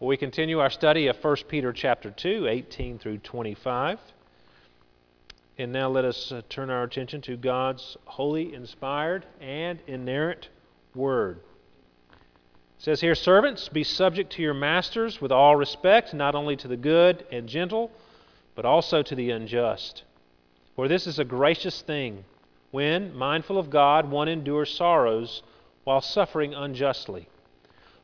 We continue our study of 1 Peter chapter 2, 18 through 25. And now let us uh, turn our attention to God's holy, inspired, and inerrant word. It says here, Servants, be subject to your masters with all respect, not only to the good and gentle, but also to the unjust. For this is a gracious thing, when, mindful of God, one endures sorrows while suffering unjustly.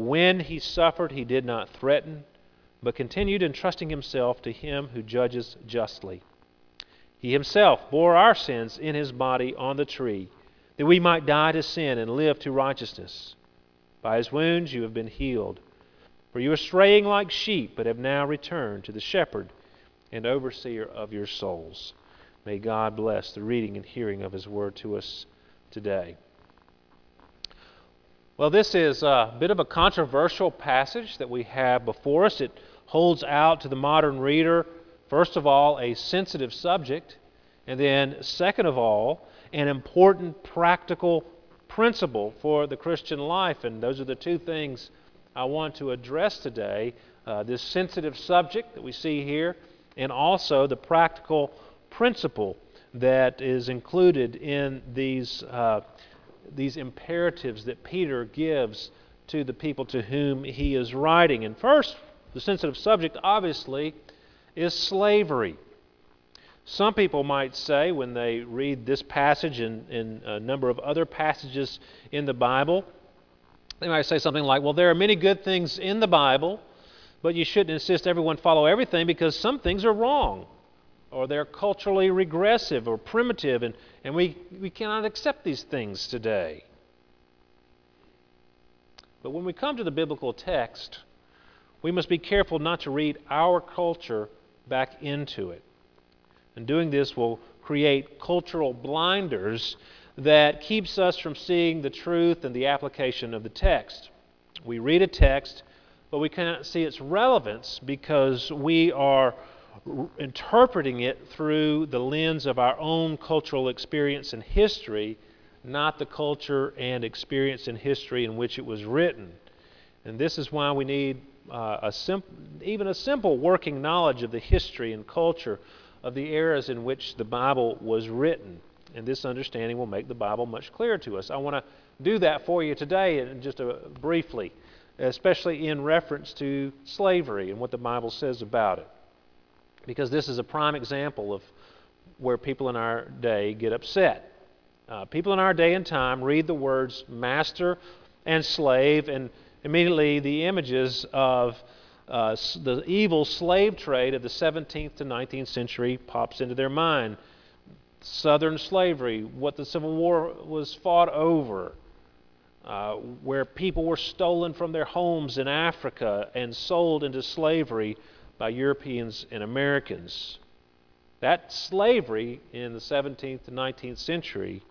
When he suffered, he did not threaten, but continued entrusting himself to him who judges justly. He himself bore our sins in his body on the tree, that we might die to sin and live to righteousness. By his wounds you have been healed. For you were straying like sheep, but have now returned to the shepherd and overseer of your souls. May God bless the reading and hearing of his word to us today. Well, this is a bit of a controversial passage that we have before us. It holds out to the modern reader, first of all, a sensitive subject, and then, second of all, an important practical principle for the Christian life. And those are the two things I want to address today uh, this sensitive subject that we see here, and also the practical principle that is included in these. Uh, these imperatives that Peter gives to the people to whom he is writing. And first, the sensitive subject, obviously, is slavery. Some people might say, when they read this passage and, and a number of other passages in the Bible, they might say something like, Well, there are many good things in the Bible, but you shouldn't insist everyone follow everything because some things are wrong or they're culturally regressive or primitive, and, and we, we cannot accept these things today. But when we come to the biblical text, we must be careful not to read our culture back into it. And doing this will create cultural blinders that keeps us from seeing the truth and the application of the text. We read a text, but we cannot see its relevance because we are interpreting it through the lens of our own cultural experience and history, not the culture and experience and history in which it was written. And this is why we need uh, a sim- even a simple working knowledge of the history and culture of the eras in which the Bible was written. And this understanding will make the Bible much clearer to us. I want to do that for you today, just uh, briefly, especially in reference to slavery and what the Bible says about it because this is a prime example of where people in our day get upset. Uh, people in our day and time read the words master and slave, and immediately the images of uh, the evil slave trade of the 17th to 19th century pops into their mind. Southern slavery, what the Civil War was fought over, uh, where people were stolen from their homes in Africa and sold into slavery by Europeans and Americans. That slavery in the 17th to 19th century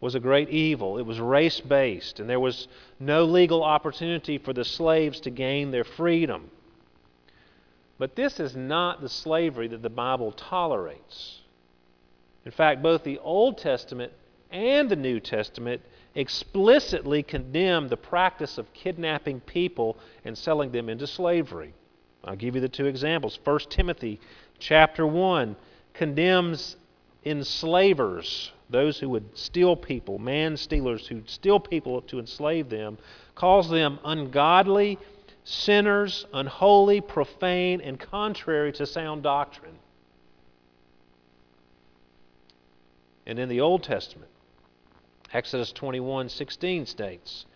was a great evil. It was race based, and there was no legal opportunity for the slaves to gain their freedom. But this is not the slavery that the Bible tolerates. In fact, both the Old Testament and the New Testament explicitly condemn the practice of kidnapping people and selling them into slavery. I'll give you the two examples. 1 Timothy chapter 1 condemns enslavers, those who would steal people, man stealers who steal people to enslave them, calls them ungodly, sinners, unholy, profane, and contrary to sound doctrine. And in the Old Testament, Exodus 21:16 states,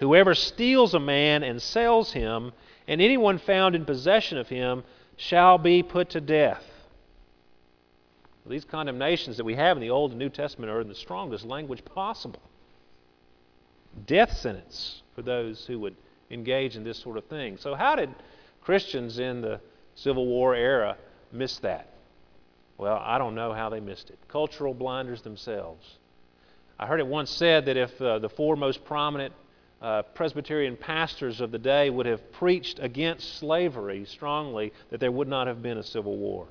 Whoever steals a man and sells him and anyone found in possession of him shall be put to death. These condemnations that we have in the Old and New Testament are in the strongest language possible. Death sentence for those who would engage in this sort of thing. So, how did Christians in the Civil War era miss that. Well, I don't know how they missed it. Cultural blinders themselves. I heard it once said that if uh, the four most prominent uh, Presbyterian pastors of the day would have preached against slavery strongly, that there would not have been a civil war.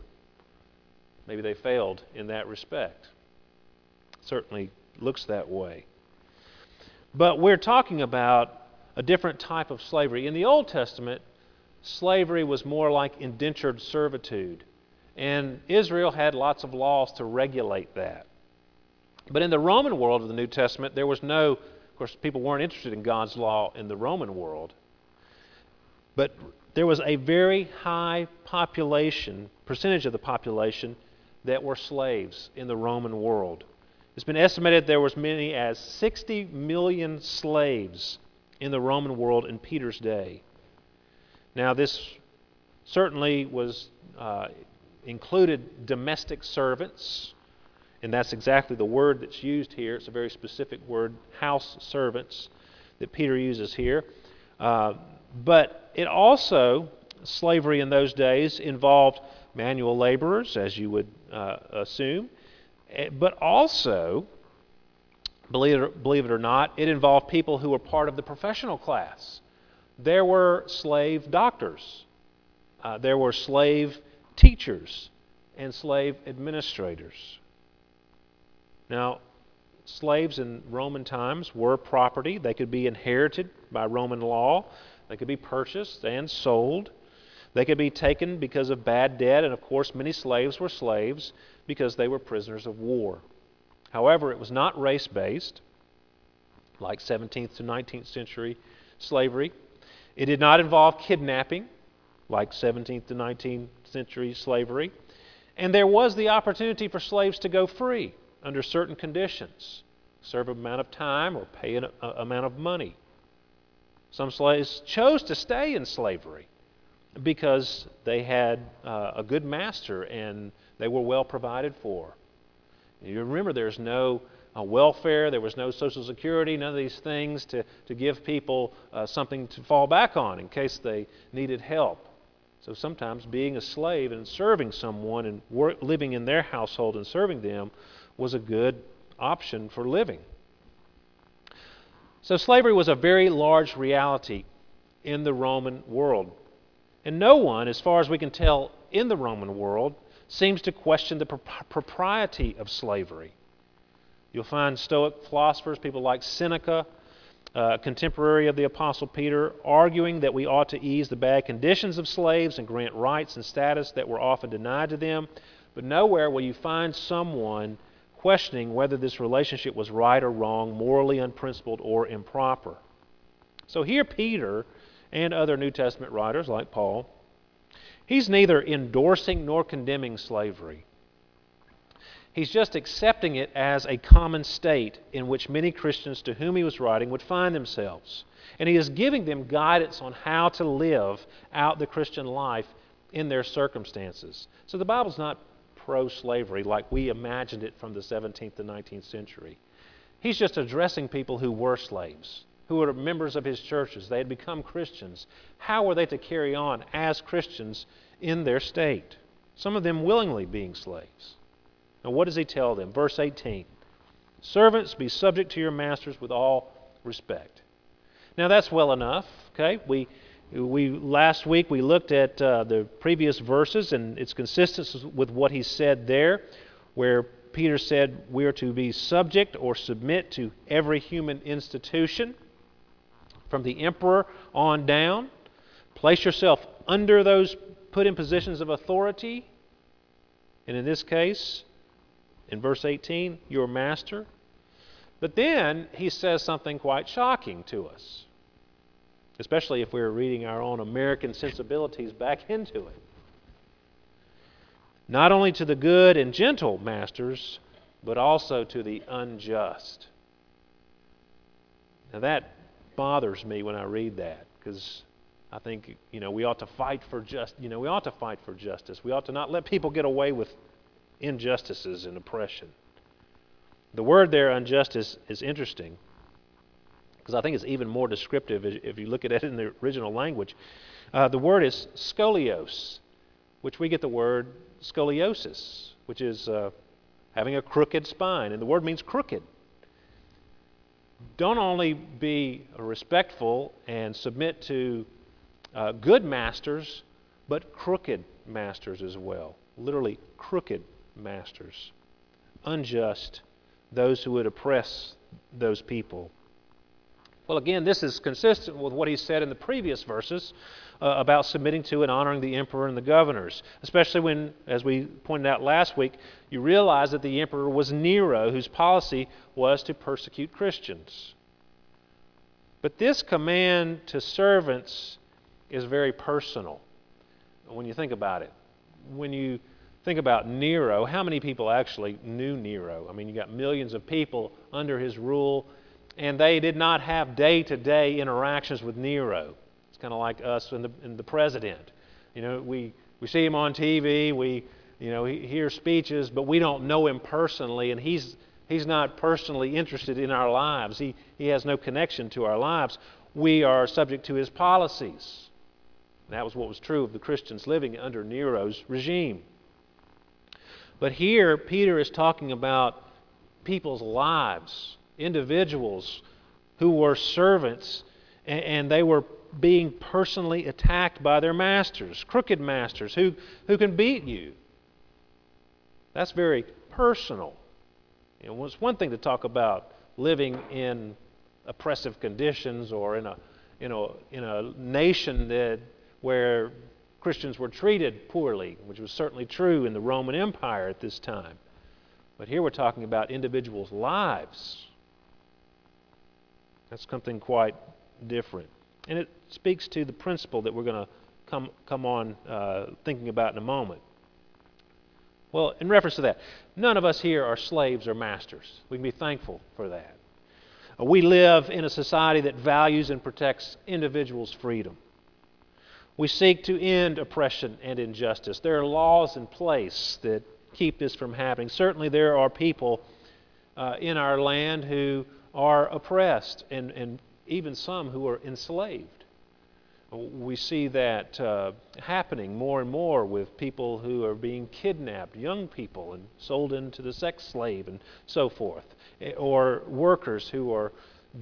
Maybe they failed in that respect. Certainly looks that way. But we're talking about a different type of slavery. In the Old Testament, slavery was more like indentured servitude. And Israel had lots of laws to regulate that. But in the Roman world of the New Testament, there was no, of course, people weren't interested in God's law in the Roman world. But there was a very high population, percentage of the population, that were slaves in the Roman world. It's been estimated there was many as 60 million slaves in the Roman world in Peter's day. Now, this certainly was uh, included domestic servants, and that's exactly the word that's used here. It's a very specific word, house servants, that Peter uses here. Uh, but it also, slavery in those days involved manual laborers, as you would uh, assume, eh, but also, believe it, believe it or not, it involved people who were part of the professional class. There were slave doctors, uh, there were slave teachers and slave administrators. Now, slaves in Roman times were property. They could be inherited by Roman law, they could be purchased and sold. They could be taken because of bad debt, and of course, many slaves were slaves because they were prisoners of war. However, it was not race based, like 17th to 19th century slavery. It did not involve kidnapping, like 17th to 19th century slavery. And there was the opportunity for slaves to go free under certain conditions serve an amount of time or pay an a, amount of money. Some slaves chose to stay in slavery because they had uh, a good master and they were well provided for. You remember there's no uh, welfare, there was no Social Security, none of these things to, to give people uh, something to fall back on in case they needed help. So sometimes being a slave and serving someone and work, living in their household and serving them was a good option for living. So slavery was a very large reality in the Roman world. And no one, as far as we can tell in the Roman world, seems to question the propriety of slavery. You'll find Stoic philosophers, people like Seneca, uh, contemporary of the Apostle Peter, arguing that we ought to ease the bad conditions of slaves and grant rights and status that were often denied to them. But nowhere will you find someone questioning whether this relationship was right or wrong, morally unprincipled or improper. So here, Peter and other New Testament writers like Paul, he's neither endorsing nor condemning slavery. He's just accepting it as a common state in which many Christians to whom he was writing would find themselves. And he is giving them guidance on how to live out the Christian life in their circumstances. So the Bible's not pro slavery like we imagined it from the 17th to 19th century. He's just addressing people who were slaves, who were members of his churches. They had become Christians. How were they to carry on as Christians in their state? Some of them willingly being slaves. Now, what does he tell them? Verse 18 Servants, be subject to your masters with all respect. Now, that's well enough. Okay? We, we last week we looked at uh, the previous verses and it's consistent with what he said there, where Peter said we are to be subject or submit to every human institution, from the emperor on down. Place yourself under those put in positions of authority. And in this case, in verse 18, your master. But then he says something quite shocking to us, especially if we're reading our own American sensibilities back into it. Not only to the good and gentle masters, but also to the unjust. Now that bothers me when I read that because I think you know we ought to fight for just you know we ought to fight for justice. We ought to not let people get away with injustices and oppression. The word there, injustice, is interesting because I think it's even more descriptive if you look at it in the original language. Uh, the word is scolios, which we get the word scoliosis, which is uh, having a crooked spine. And the word means crooked. Don't only be respectful and submit to uh, good masters, but crooked masters as well. Literally, crooked masters. Unjust, those who would oppress those people. Well, again, this is consistent with what he said in the previous verses uh, about submitting to and honoring the emperor and the governors, especially when, as we pointed out last week, you realize that the emperor was Nero, whose policy was to persecute Christians. But this command to servants is very personal when you think about it. When you think about Nero, how many people actually knew Nero? I mean, you got millions of people under his rule and they did not have day to day interactions with Nero. It's kind of like us and the, and the president. You know, we, we see him on TV, we you know, hear speeches, but we don't know him personally, and he's, he's not personally interested in our lives. He, he has no connection to our lives. We are subject to his policies. That was what was true of the Christians living under Nero's regime. But here, Peter is talking about people's lives individuals who were servants and, they were being personally attacked by their masters, crooked masters who, who can beat you. That's very personal. You know, it's one thing to talk about living in oppressive conditions or in a, you know, in a nation that, where Christians were treated poorly, which was certainly true in the Roman Empire at this time. But here we're talking about individuals' lives that's something quite different. And it speaks to the principle that we're going to come, come on uh, thinking about in a moment. Well, in reference to that, none of us here are slaves or masters. We can be thankful for that. Uh, we live in a society that values and protects individuals' freedom. We seek to end oppression and injustice. There are laws in place that keep this from happening. Certainly, there are people uh, in our land who are oppressed, and, and even some who are enslaved. We see that uh, happening more and more with people who are being kidnapped, young people, and sold into the sex slave and so forth, eh, or workers who are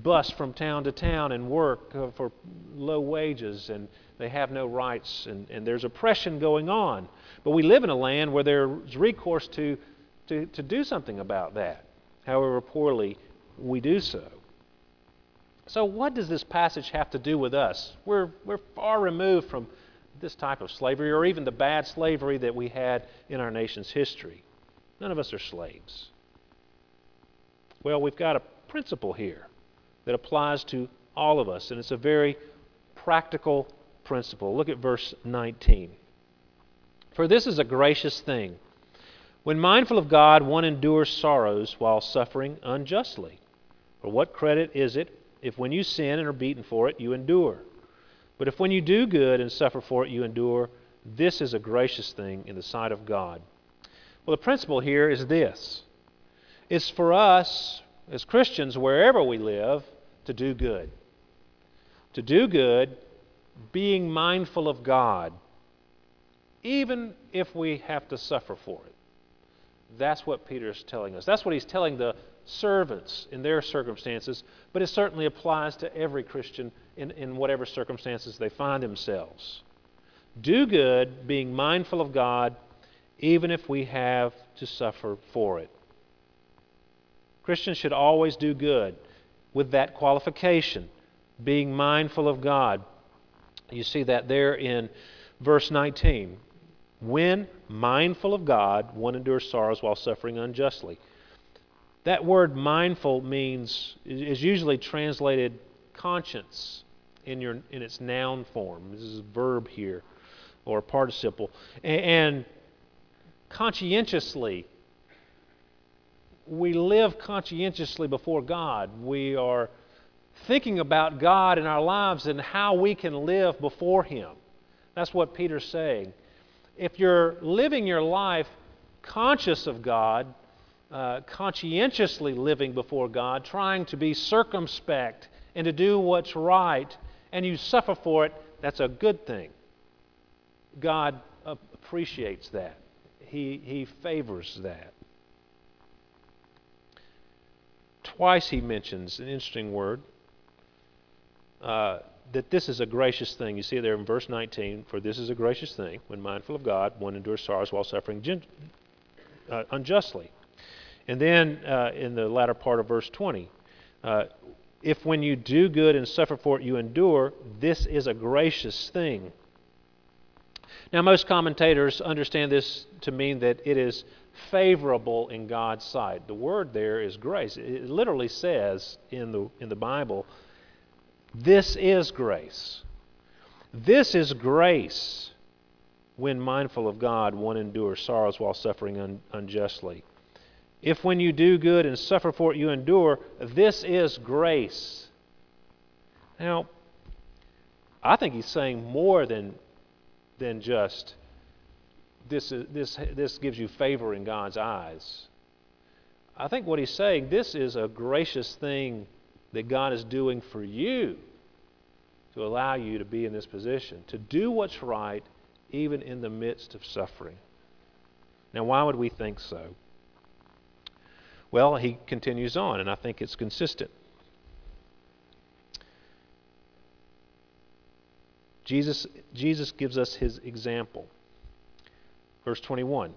bused from town to town and work uh, for low wages and they have no rights, and, and there's oppression going on. But we live in a land where there's recourse to, to, to do something about that, however poorly we do so. So, what does this passage have to do with us? We're, we're far removed from this type of slavery or even the bad slavery that we had in our nation's history. None of us are slaves. Well, we've got a principle here that applies to all of us, and it's a very practical principle. Look at verse 19. For this is a gracious thing. When mindful of God, one endures sorrows while suffering unjustly. For what credit is it if when you sin and are beaten for it, you endure? But if when you do good and suffer for it, you endure, this is a gracious thing in the sight of God. Well, the principle here is this it's for us as Christians, wherever we live, to do good. To do good, being mindful of God, even if we have to suffer for it. That's what Peter is telling us. That's what he's telling the servants in their circumstances, but it certainly applies to every Christian in, in whatever circumstances they find themselves. Do good, being mindful of God, even if we have to suffer for it. Christians should always do good with that qualification, being mindful of God. You see that there in verse 19. When mindful of God, one endures sorrows while suffering unjustly. That word mindful means, is usually translated conscience in, your, in its noun form. This is a verb here, or a participle. And, and conscientiously, we live conscientiously before God. We are thinking about God in our lives and how we can live before Him. That's what Peter's saying. If you're living your life conscious of God, uh, conscientiously living before God, trying to be circumspect and to do what's right, and you suffer for it, that's a good thing. God appreciates that. He, he favors that. Twice he mentions an interesting word uh, that this is a gracious thing. You see there in verse 19, for this is a gracious thing when mindful of God, one endures sorrows while suffering gen- uh, unjustly. And then uh, in the latter part of verse 20, uh, if when you do good and suffer for it you endure, this is a gracious thing. Now, most commentators understand this to mean that it is favorable in God's sight. The word there is grace. It literally says in the, in the Bible, this is grace. This is grace when mindful of God, one endures sorrows while suffering un- unjustly. If when you do good and suffer for it you endure, this is grace. Now, I think he's saying more than, than just this, is, this, this gives you favor in God's eyes. I think what he's saying, this is a gracious thing that God is doing for you to allow you to be in this position, to do what's right even in the midst of suffering. Now, why would we think so? Well, he continues on, and I think it's consistent. Jesus, Jesus gives us his example. Verse 21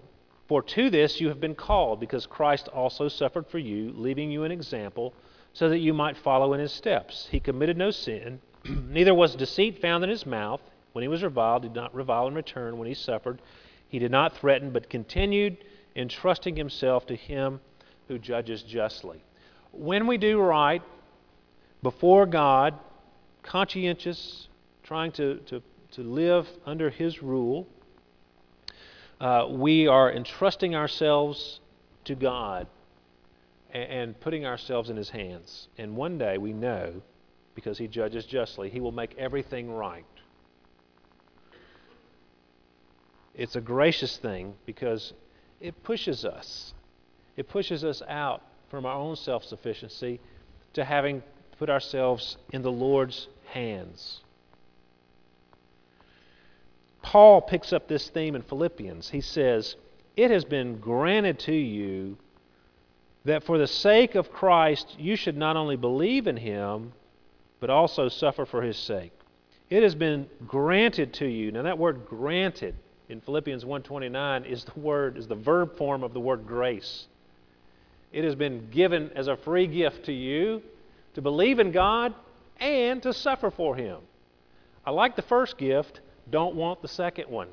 For to this you have been called, because Christ also suffered for you, leaving you an example, so that you might follow in his steps. He committed no sin, neither was deceit found in his mouth. When he was reviled, he did not revile in return. When he suffered, he did not threaten, but continued entrusting himself to him who judges justly. When we do right before God, conscientious, trying to, to, to live under his rule, uh, we are entrusting ourselves to God and, putting ourselves in His hands. And one day we know, because He judges justly, He will make everything right. It's a gracious thing because it pushes us. It pushes us out from our own self sufficiency to having put ourselves in the Lord's hands. Paul picks up this theme in Philippians. He says, It has been granted to you that for the sake of Christ you should not only believe in him, but also suffer for his sake. It has been granted to you. Now that word granted in Philippians 1:29 is the word is the verb form of the word grace. It has been given as a free gift to you to believe in God and to suffer for him. I like the first gift don't want the second one.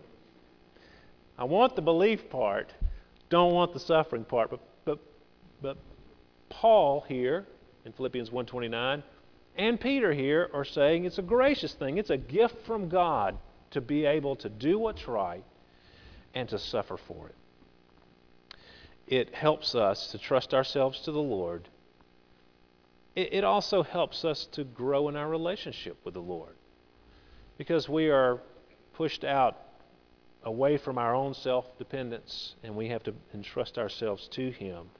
I want the belief part, don't want the suffering part. But, but, Paul here in Philippians 1:29 and Peter here are saying it's a gracious thing. It's a gift from God to be able to do what's right and to suffer for it. It helps us to trust ourselves to the Lord. It, it also helps us to grow in our relationship with the Lord because we are pushed out away from our own self dependence, and we have to entrust ourselves to Him,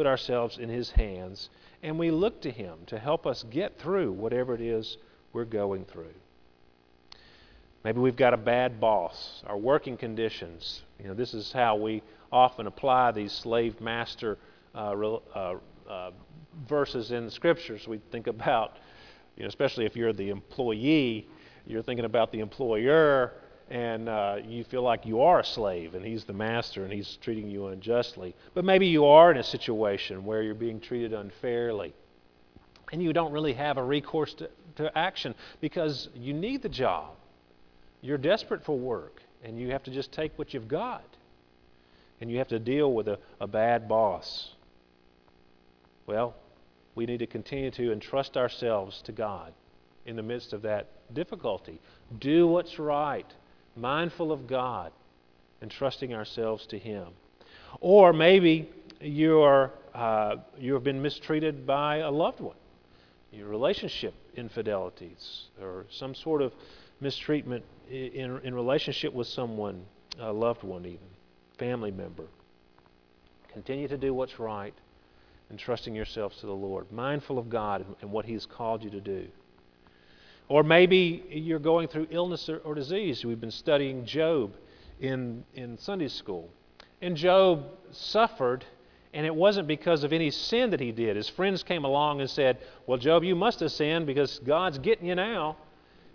put ourselves in His hands, and we look to Him to help us get through whatever it is we're going through. Maybe we've got a bad boss, our working conditions. You know, this is how we often apply these slave master uh, uh, uh, verses in the scriptures. We think about, you know, especially if you're the employee, you're thinking about the employer and uh, you feel like you are a slave and he's the master and he's treating you unjustly. But maybe you are in a situation where you're being treated unfairly and you don't really have a recourse to, to action because you need the job. You're desperate for work and you have to just take what you've got. And you have to deal with a, a bad boss. Well, we need to continue to entrust ourselves to God in the midst of that difficulty. Do what's right, mindful of God, and trusting ourselves to Him. Or maybe you are uh, you have been mistreated by a loved one, your relationship infidelities, or some sort of mistreatment in, in relationship with someone, a loved one, even family member. Continue to do what's right and trusting yourselves to the Lord, mindful of God and what He's called you to do. Or maybe you're going through illness or, or disease. We've been studying Job in, in Sunday school. And Job suffered, and it wasn't because of any sin that he did. His friends came along and said, Well, Job, you must have sinned because God's getting you now.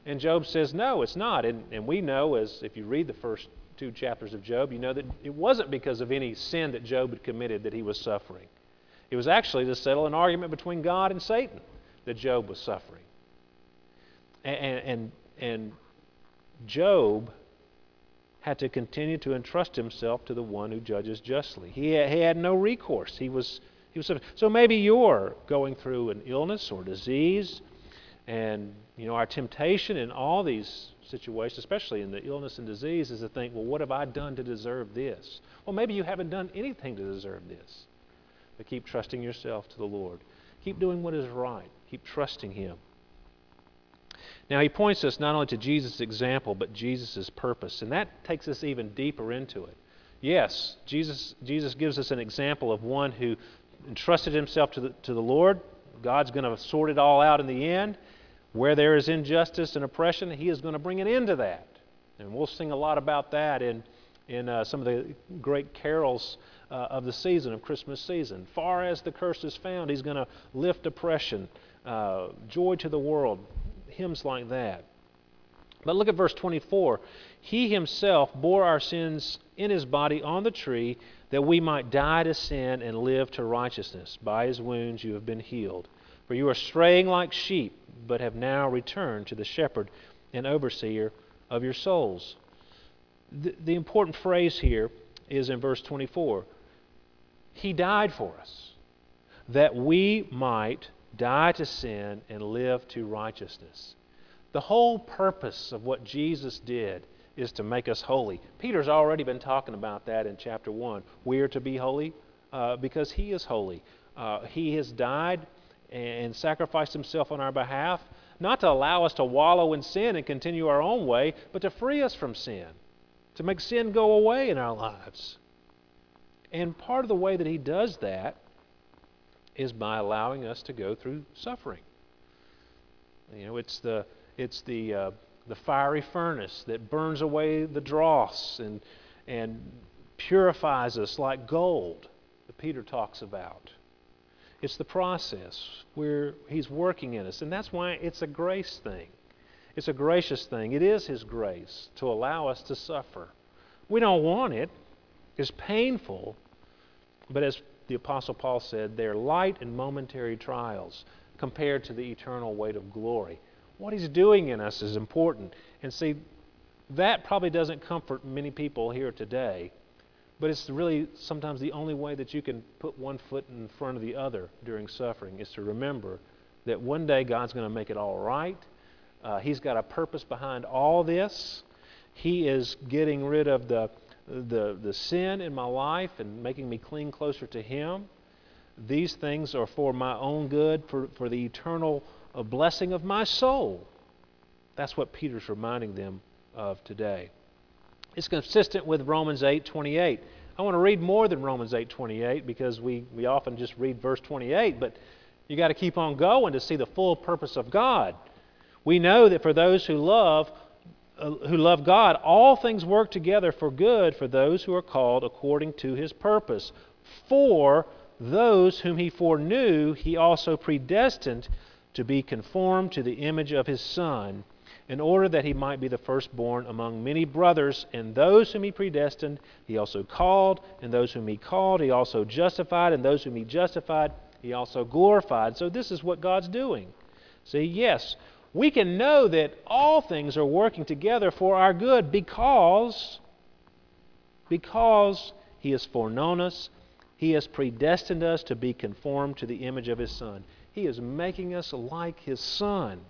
And Job says, No, it's not. And, and we know, as if you read the first two chapters of Job, you know that it wasn't because of any sin that Job had committed that he was suffering. It was actually to settle an argument between God and Satan that Job was suffering. And, and, Job had to continue to entrust himself to the one who judges justly. He had, he had no recourse. He was, he was so maybe you're going through an illness or disease, and you know our temptation in all these situations, especially in the illness and disease, is to think, well, what have I done to deserve this? Well, maybe you haven't done anything to deserve this. But keep trusting yourself to the Lord. Keep doing what is right. Keep trusting Him. Now, he points us not only to Jesus' example, but Jesus' purpose. And that takes us even deeper into it. Yes, Jesus, Jesus gives us an example of one who entrusted himself to the, to the Lord. God's going to sort it all out in the end. Where there is injustice and oppression, He is going to bring an end to that. And we'll sing a lot about that in, in uh, some of the great carols uh, of the season, of Christmas season. Far as the curse is found, He's going to lift oppression, uh, joy to the world, hymns like that. But look at verse 24. He himself bore our sins in his body on the tree that we might die to sin and live to righteousness. By his wounds you have been healed. For you are straying like sheep, but have now returned to the shepherd and overseer of your souls. The, the important phrase here is in verse 24 He died for us, that we might die to sin, and live to righteousness. The whole purpose of what Jesus did is to make us holy. Peter's already been talking about that in chapter 1. We are to be holy uh, because he is holy. Uh, he has died and sacrificed himself on our behalf, not to allow us to wallow in sin and continue our own way, but to free us from sin, to make sin go away in our lives. And part of the way that he does that is by allowing us to go through suffering. You know, it's the it's the uh, the fiery furnace that burns away the dross and and purifies us like gold that Peter talks about. It's the process where he's working in us, and that's why it's a grace thing. It's a gracious thing. It is his grace to allow us to suffer. We don't want it. It's painful, but as the Apostle Paul said, they're light and momentary trials compared to the eternal weight of glory. What he's doing in us is important. And see, that probably doesn't comfort many people here today, but it's really sometimes the only way that you can put one foot in front of the other during suffering is to remember that one day God's going to make it all right. Uh, he's got a purpose behind all this. He is getting rid of the the, the sin in my life and making me cling closer to Him. These things are for my own good, for, for the eternal uh, blessing of my soul. That's what Peter's reminding them of today. It's consistent with Romans 8:28. I want to read more than Romans 8:28 because we, we often just read verse 28, but you got to keep on going to see the full purpose of God. We know that for those who love, uh, who love God, all things work together for good for those who are called according to his purpose. For those whom he foreknew, he also predestined to be conformed to the image of his Son, in order that he might be the firstborn among many brothers. And those whom he predestined, he also called. And those whom he called, he also justified. And those whom he justified, he also glorified. So this is what God's doing. See, yes, we can know that all things are working together for our good because because he has foreknown us. He has predestined us to be conformed to the image of his son. He is making us like his son.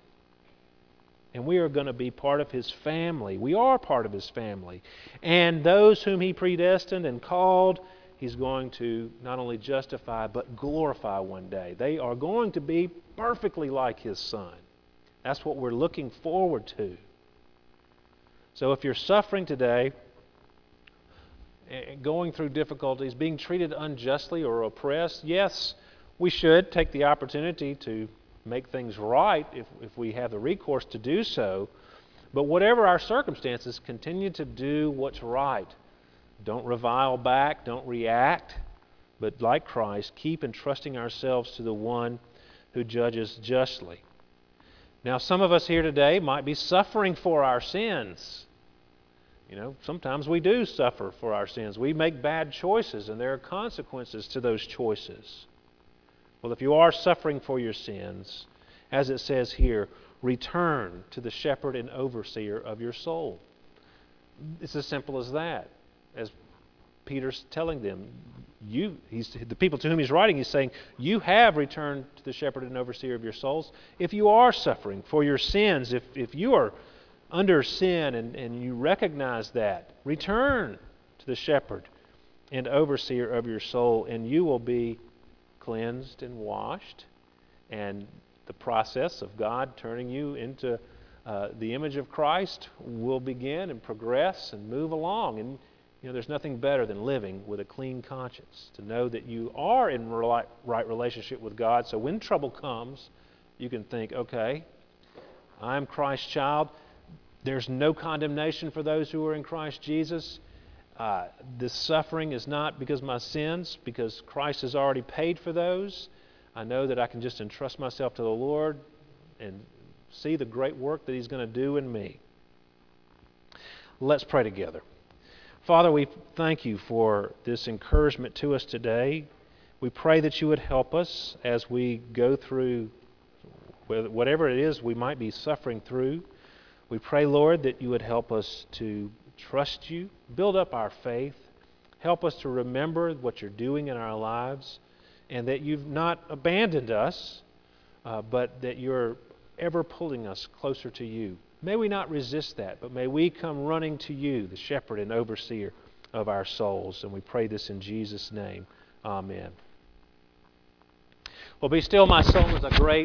And we are going to be part of his family. We are part of his family. And those whom he predestined and called he's going to not only justify but glorify one day. They are going to be perfectly like his son that's what we're looking forward to. So if you're suffering today, eh, going through difficulties, being treated unjustly or oppressed, yes, we should take the opportunity to make things right if, if we have the recourse to do so. But whatever our circumstances, continue to do what's right. Don't revile back, don't react, but like Christ, keep entrusting ourselves to the one who judges justly. Now, some of us here today might be suffering for our sins. You know, sometimes we do suffer for our sins. We make bad choices, and there are consequences to those choices. Well, if you are suffering for your sins, as it says here, return to the shepherd and overseer of your soul. It's as simple as that. As Peter's telling them, you, he's, the people to whom he's writing, he's saying, You have returned to the shepherd and overseer of your souls. If you are suffering for your sins, if, if you are under sin and, and you recognize that, return to the shepherd and overseer of your soul, and you will be cleansed and washed. And the process of God turning you into uh, the image of Christ will begin and progress and move along. And you know, there's nothing better than living with a clean conscience to know that you are in right relationship with God. So when trouble comes, you can think, okay, I'm Christ's child. There's no condemnation for those who are in Christ Jesus. Uh, this suffering is not because of my sins, because Christ has already paid for those. I know that I can just entrust myself to the Lord and see the great work that He's going to do in me. Let's pray together. Father, we thank you for this encouragement to us today. We pray that you would help us as we go through whatever it is we might be suffering through. We pray, Lord, that you would help us to trust you, build up our faith, help us to remember what you're doing in our lives and that you've not abandoned us, uh, but that you're ever pulling us closer to you. May we not resist that, but may we come running to you, the shepherd and overseer of our souls. And we pray this in Jesus' name. Amen. Well, Be Still My Soul is a great